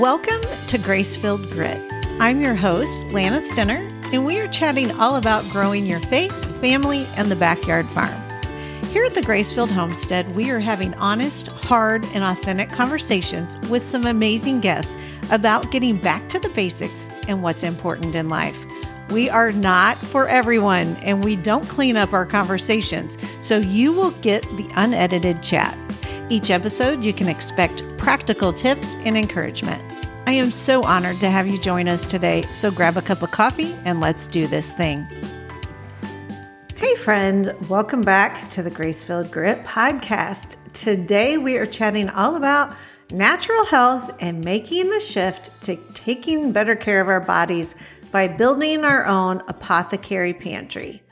Welcome to Grace Filled Grit. I'm your host, Lana Stenner, and we are chatting all about growing your faith, family, and the backyard farm. Here at the Grace-Filled Homestead, we are having honest, hard, and authentic conversations with some amazing guests about getting back to the basics and what's important in life. We are not for everyone, and we don't clean up our conversations, so you will get the unedited chat. Each episode, you can expect practical tips and encouragement. I am so honored to have you join us today, so grab a cup of coffee and let's do this thing. Hey, friend, welcome back to the Grace-Filled Grit podcast. Today, we are chatting all about natural health and making the shift to taking better care of our bodies by building our own apothecary pantry.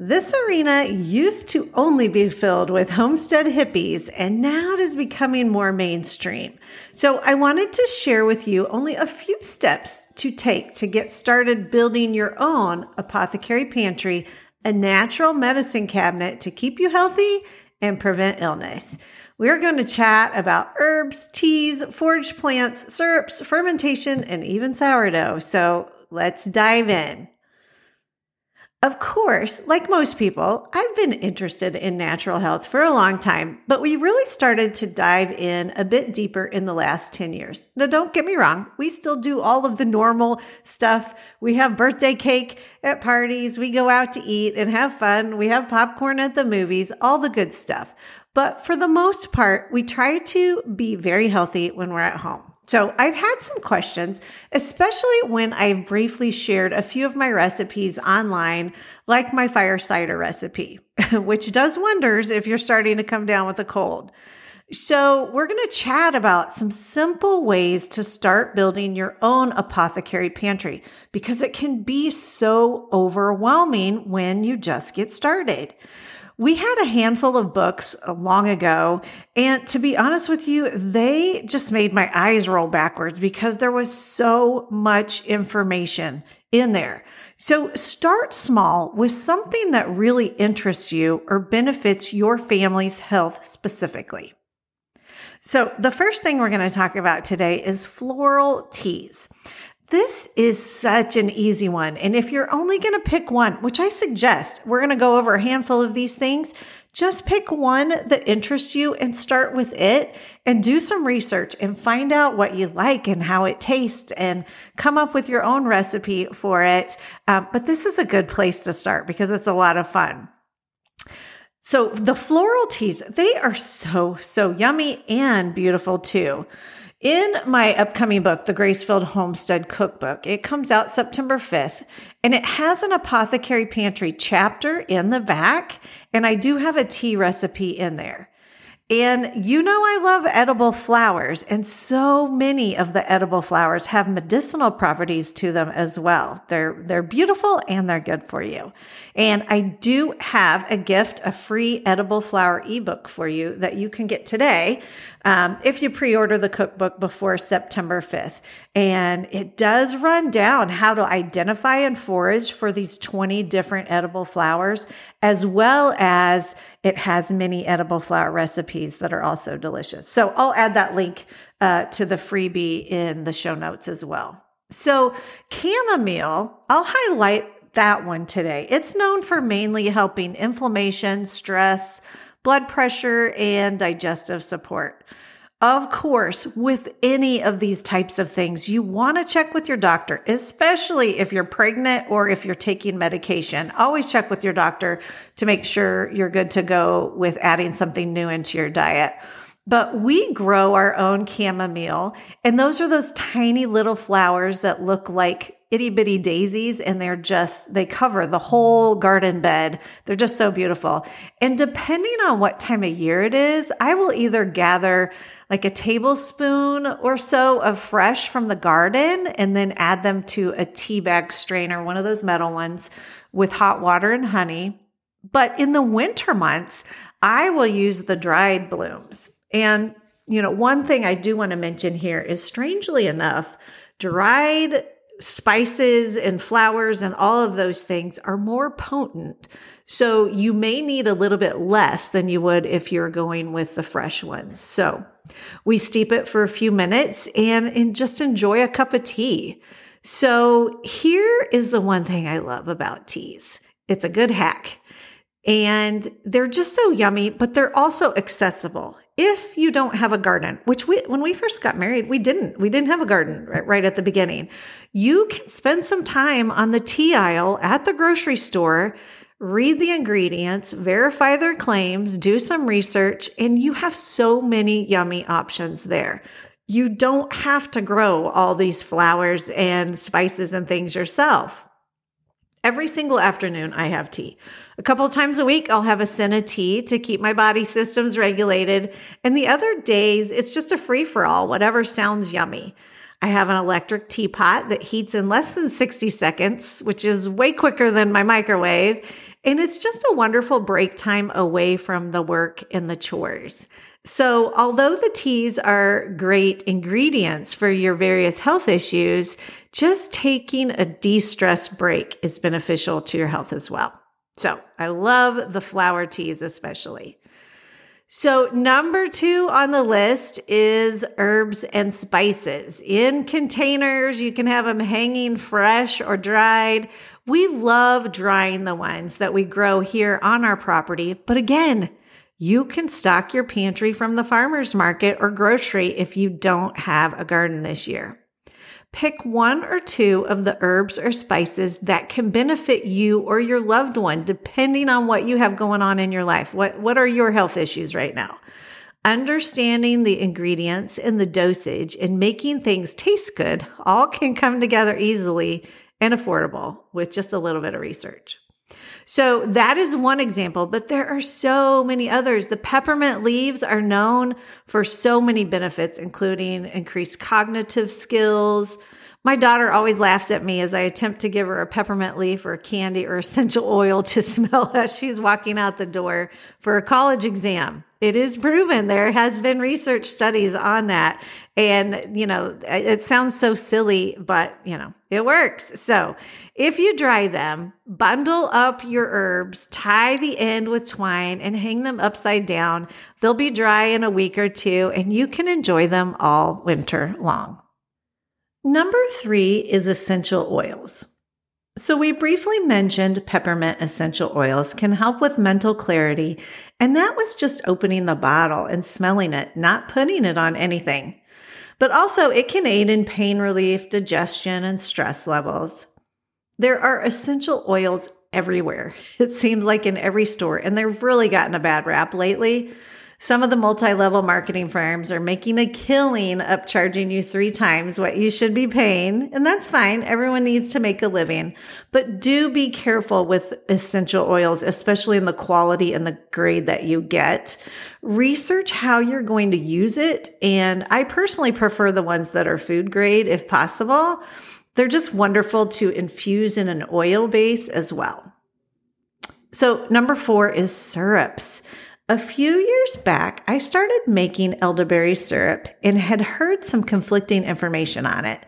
This arena used to only be filled with homestead hippies, and now it is becoming more mainstream. So, I wanted to share with you only a few steps to take to get started building your own apothecary pantry, a natural medicine cabinet to keep you healthy and prevent illness. We're going to chat about herbs, teas, foraged plants, syrups, fermentation, and even sourdough. So, let's dive in. Of course, like most people, I've been interested in natural health for a long time, but we really started to dive in a bit deeper in the last 10 years. Now, don't get me wrong, we still do all of the normal stuff. We have birthday cake at parties, we go out to eat and have fun, we have popcorn at the movies, all the good stuff. But for the most part, we try to be very healthy when we're at home. So I've had some questions, especially when I've briefly shared a few of my recipes online, like my fire cider recipe, which does wonders if you're starting to come down with a cold. So we're going to chat about some simple ways to start building your own apothecary pantry because it can be so overwhelming when you just get started. We had a handful of books uh, long ago, and to be honest with you, they just made my eyes roll backwards because there was so much information in there. So start small with something that really interests you or benefits your family's health specifically. So the first thing we're going to talk about today is floral teas. This is such an easy one. And if you're only going to pick one, which I suggest, we're going to go over a handful of these things. Just pick one that interests you and start with it and do some research and find out what you like and how it tastes and come up with your own recipe for it. Um, but this is a good place to start because it's a lot of fun. So the floral teas, they are so, so yummy and beautiful too. In my upcoming book, The Grace-Filled Homestead Cookbook, it comes out September 5th and it has an apothecary pantry chapter in the back. And I do have a tea recipe in there. And you know, I love edible flowers, and so many of the edible flowers have medicinal properties to them as well. They're, they're beautiful and they're good for you. And I do have a gift, a free edible flower ebook for you that you can get today um, if you pre order the cookbook before September 5th. And it does run down how to identify and forage for these 20 different edible flowers, as well as it has many edible flower recipes that are also delicious. So I'll add that link uh, to the freebie in the show notes as well. So, chamomile, I'll highlight that one today. It's known for mainly helping inflammation, stress, blood pressure, and digestive support. Of course, with any of these types of things, you want to check with your doctor, especially if you're pregnant or if you're taking medication. Always check with your doctor to make sure you're good to go with adding something new into your diet. But we grow our own chamomile, and those are those tiny little flowers that look like itty bitty daisies, and they're just, they cover the whole garden bed. They're just so beautiful. And depending on what time of year it is, I will either gather like a tablespoon or so of fresh from the garden and then add them to a tea bag strainer, one of those metal ones with hot water and honey. But in the winter months, I will use the dried blooms. And, you know, one thing I do want to mention here is strangely enough, dried spices and flowers and all of those things are more potent. So you may need a little bit less than you would if you're going with the fresh ones. So we steep it for a few minutes and, and just enjoy a cup of tea. So here is the one thing I love about teas. It's a good hack. And they're just so yummy, but they're also accessible. If you don't have a garden, which we, when we first got married, we didn't, we didn't have a garden right, right at the beginning. You can spend some time on the tea aisle at the grocery store, read the ingredients, verify their claims, do some research, and you have so many yummy options there. You don't have to grow all these flowers and spices and things yourself. Every single afternoon, I have tea. A couple times a week, I'll have a senna tea to keep my body systems regulated. And the other days, it's just a free for all, whatever sounds yummy. I have an electric teapot that heats in less than 60 seconds, which is way quicker than my microwave. And it's just a wonderful break time away from the work and the chores. So, although the teas are great ingredients for your various health issues, just taking a de stress break is beneficial to your health as well. So, I love the flower teas, especially. So, number two on the list is herbs and spices in containers. You can have them hanging fresh or dried. We love drying the ones that we grow here on our property. But again, you can stock your pantry from the farmer's market or grocery if you don't have a garden this year. Pick one or two of the herbs or spices that can benefit you or your loved one, depending on what you have going on in your life. What, what are your health issues right now? Understanding the ingredients and the dosage and making things taste good all can come together easily and affordable with just a little bit of research. So that is one example, but there are so many others. The peppermint leaves are known for so many benefits, including increased cognitive skills. My daughter always laughs at me as I attempt to give her a peppermint leaf or a candy or essential oil to smell as she's walking out the door for a college exam. It is proven there has been research studies on that. And, you know, it sounds so silly, but, you know, it works. So if you dry them, bundle up your herbs, tie the end with twine, and hang them upside down. They'll be dry in a week or two, and you can enjoy them all winter long. Number three is essential oils. So, we briefly mentioned peppermint essential oils can help with mental clarity, and that was just opening the bottle and smelling it, not putting it on anything. But also, it can aid in pain relief, digestion, and stress levels. There are essential oils everywhere. It seems like in every store, and they've really gotten a bad rap lately. Some of the multi level marketing firms are making a killing upcharging you three times what you should be paying. And that's fine. Everyone needs to make a living. But do be careful with essential oils, especially in the quality and the grade that you get. Research how you're going to use it. And I personally prefer the ones that are food grade if possible. They're just wonderful to infuse in an oil base as well. So, number four is syrups. A few years back, I started making elderberry syrup and had heard some conflicting information on it.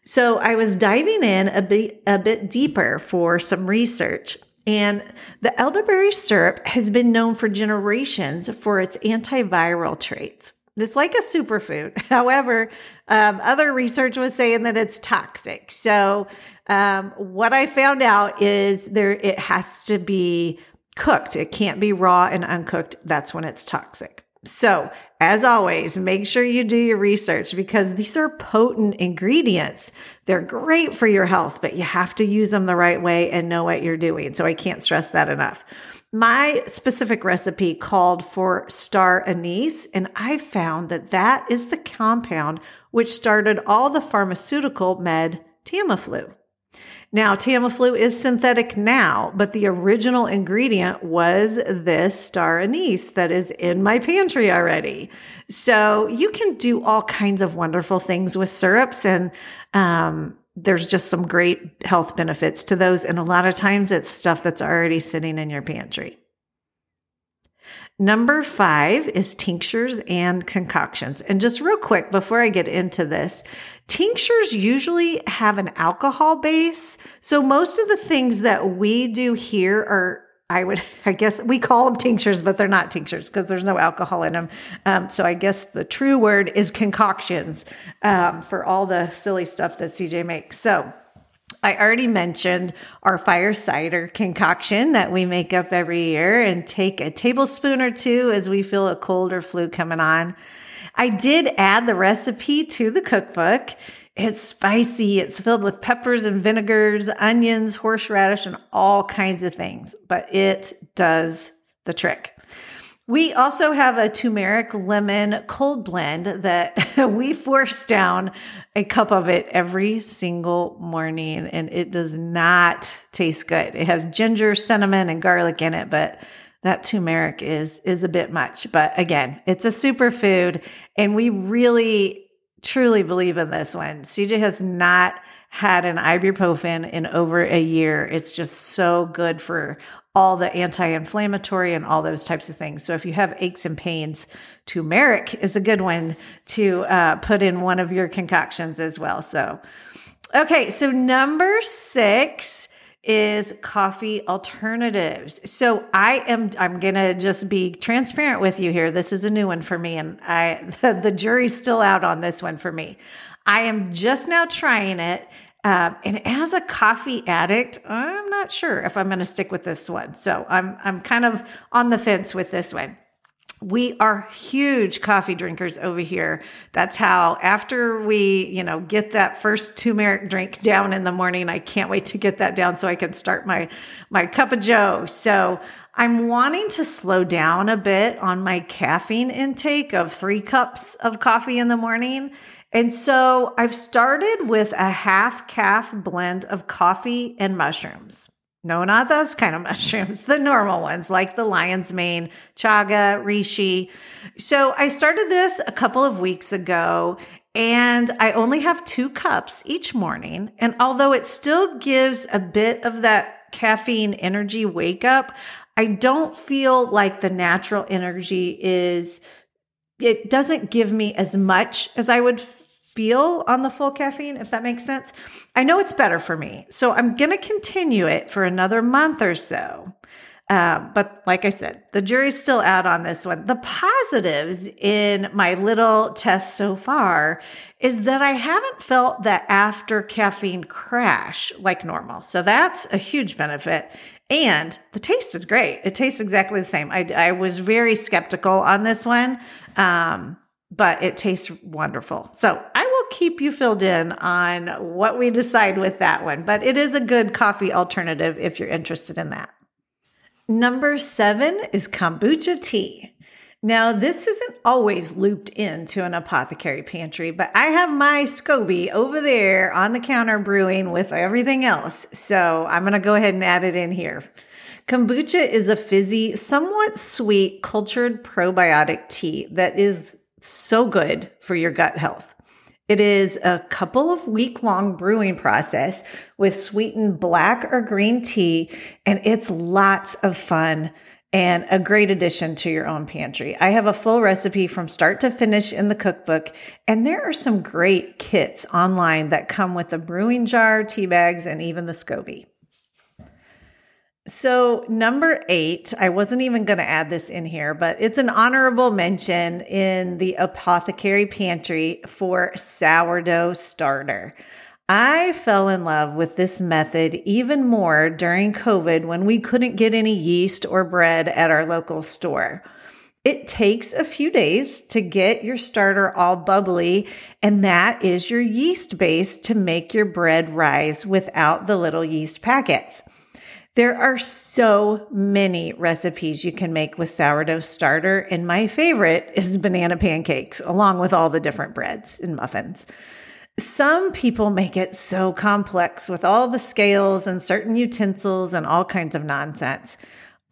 So I was diving in a bit, a bit deeper for some research. And the elderberry syrup has been known for generations for its antiviral traits. It's like a superfood. However, um, other research was saying that it's toxic. So, um, what I found out is there it has to be cooked. It can't be raw and uncooked. That's when it's toxic. So, as always, make sure you do your research because these are potent ingredients. They're great for your health, but you have to use them the right way and know what you're doing. So, I can't stress that enough. My specific recipe called for star anise, and I found that that is the compound which started all the pharmaceutical med Tamiflu. Now, Tamiflu is synthetic now, but the original ingredient was this star anise that is in my pantry already. So you can do all kinds of wonderful things with syrups and, um, there's just some great health benefits to those. And a lot of times it's stuff that's already sitting in your pantry. Number five is tinctures and concoctions. And just real quick before I get into this, tinctures usually have an alcohol base. So most of the things that we do here are I would, I guess we call them tinctures, but they're not tinctures because there's no alcohol in them. Um, so I guess the true word is concoctions um, for all the silly stuff that CJ makes. So I already mentioned our fire cider concoction that we make up every year and take a tablespoon or two as we feel a cold or flu coming on. I did add the recipe to the cookbook. It's spicy. It's filled with peppers and vinegars, onions, horseradish, and all kinds of things, but it does the trick. We also have a turmeric lemon cold blend that we force down a cup of it every single morning, and it does not taste good. It has ginger, cinnamon, and garlic in it, but that turmeric is is a bit much. But again, it's a superfood, and we really truly believe in this one. CJ has not had an ibuprofen in over a year. It's just so good for all the anti-inflammatory and all those types of things. So if you have aches and pains, turmeric is a good one to uh, put in one of your concoctions as well. So, okay, so number six is coffee alternatives. So I am I'm going to just be transparent with you here. This is a new one for me and I the, the jury's still out on this one for me. I am just now trying it um, and as a coffee addict, I'm not sure if I'm going to stick with this one. So I'm I'm kind of on the fence with this one. We are huge coffee drinkers over here. That's how after we, you know, get that first turmeric drink down in the morning, I can't wait to get that down so I can start my my cup of joe. So I'm wanting to slow down a bit on my caffeine intake of 3 cups of coffee in the morning and so I've started with a half caf blend of coffee and mushrooms. No, not those kind of mushrooms, the normal ones like the lion's mane, chaga, reishi. So I started this a couple of weeks ago and I only have two cups each morning. And although it still gives a bit of that caffeine energy wake up, I don't feel like the natural energy is, it doesn't give me as much as I would feel on the full caffeine, if that makes sense. I know it's better for me. So I'm going to continue it for another month or so. Um, but like I said, the jury's still out on this one. The positives in my little test so far is that I haven't felt that after caffeine crash like normal. So that's a huge benefit. And the taste is great. It tastes exactly the same. I, I was very skeptical on this one. Um, but it tastes wonderful. So I will keep you filled in on what we decide with that one, but it is a good coffee alternative if you're interested in that. Number seven is kombucha tea. Now, this isn't always looped into an apothecary pantry, but I have my SCOBY over there on the counter brewing with everything else. So I'm going to go ahead and add it in here. Kombucha is a fizzy, somewhat sweet, cultured probiotic tea that is so good for your gut health. It is a couple of week long brewing process with sweetened black or green tea, and it's lots of fun and a great addition to your own pantry. I have a full recipe from start to finish in the cookbook, and there are some great kits online that come with the brewing jar, tea bags, and even the SCOBY. So, number eight, I wasn't even going to add this in here, but it's an honorable mention in the apothecary pantry for sourdough starter. I fell in love with this method even more during COVID when we couldn't get any yeast or bread at our local store. It takes a few days to get your starter all bubbly, and that is your yeast base to make your bread rise without the little yeast packets. There are so many recipes you can make with sourdough starter, and my favorite is banana pancakes, along with all the different breads and muffins. Some people make it so complex with all the scales and certain utensils and all kinds of nonsense.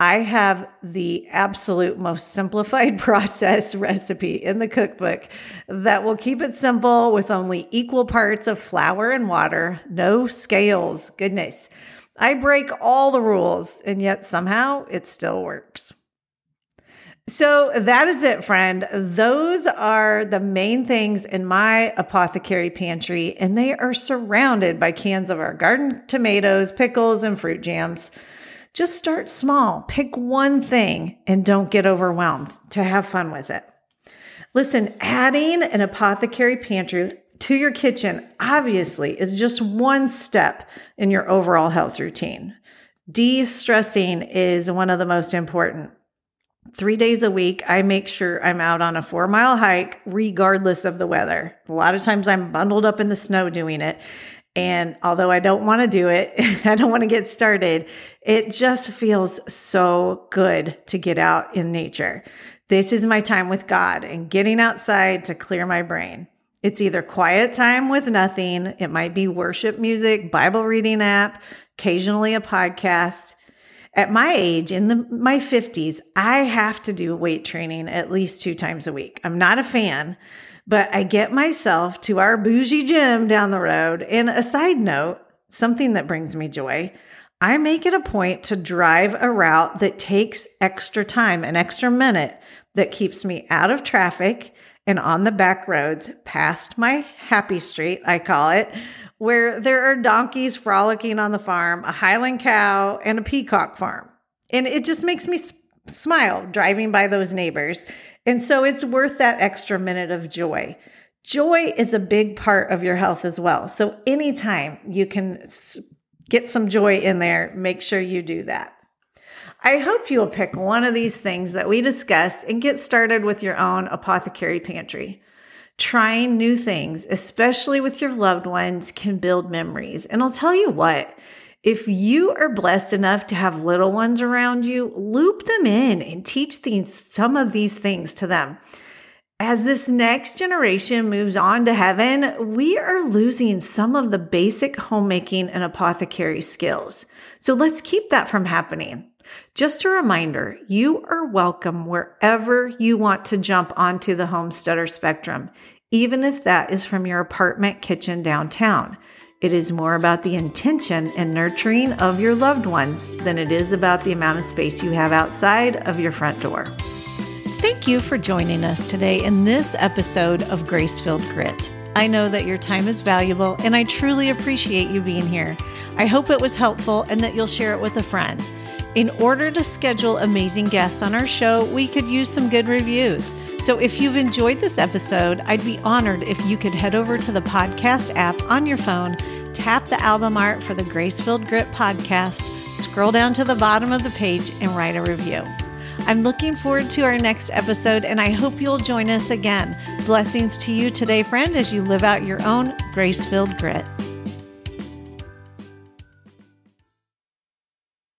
I have the absolute most simplified process recipe in the cookbook that will keep it simple with only equal parts of flour and water, no scales. Goodness. I break all the rules, and yet somehow it still works. So that is it, friend. Those are the main things in my apothecary pantry, and they are surrounded by cans of our garden tomatoes, pickles, and fruit jams. Just start small, pick one thing, and don't get overwhelmed to have fun with it. Listen, adding an apothecary pantry to your kitchen obviously is just one step in your overall health routine. De stressing is one of the most important three days a week, I make sure I'm out on a four mile hike, regardless of the weather. A lot of times I'm bundled up in the snow doing it. And although I don't want to do it, I don't want to get started, it just feels so good to get out in nature. This is my time with God and getting outside to clear my brain. It's either quiet time with nothing, it might be worship music, Bible reading app, occasionally a podcast. At my age, in the, my 50s, I have to do weight training at least two times a week. I'm not a fan, but I get myself to our bougie gym down the road. And a side note, something that brings me joy, I make it a point to drive a route that takes extra time, an extra minute that keeps me out of traffic and on the back roads past my happy street, I call it, where there are donkeys frolicking on the farm, a Highland cow, and a peacock farm. And it just makes me smile driving by those neighbors. And so it's worth that extra minute of joy. Joy is a big part of your health as well. So anytime you can get some joy in there, make sure you do that. I hope you'll pick one of these things that we discuss and get started with your own apothecary pantry. Trying new things, especially with your loved ones, can build memories. And I'll tell you what, if you are blessed enough to have little ones around you, loop them in and teach these, some of these things to them. As this next generation moves on to heaven, we are losing some of the basic homemaking and apothecary skills. So let's keep that from happening. Just a reminder, you are welcome wherever you want to jump onto the homesteader spectrum, even if that is from your apartment kitchen downtown. It is more about the intention and nurturing of your loved ones than it is about the amount of space you have outside of your front door. Thank you for joining us today in this episode of Grace Filled Grit. I know that your time is valuable and I truly appreciate you being here. I hope it was helpful and that you'll share it with a friend. In order to schedule amazing guests on our show, we could use some good reviews. So if you've enjoyed this episode, I'd be honored if you could head over to the podcast app on your phone, tap the album art for the Grace Filled Grit podcast, scroll down to the bottom of the page, and write a review. I'm looking forward to our next episode, and I hope you'll join us again. Blessings to you today, friend, as you live out your own grace filled grit.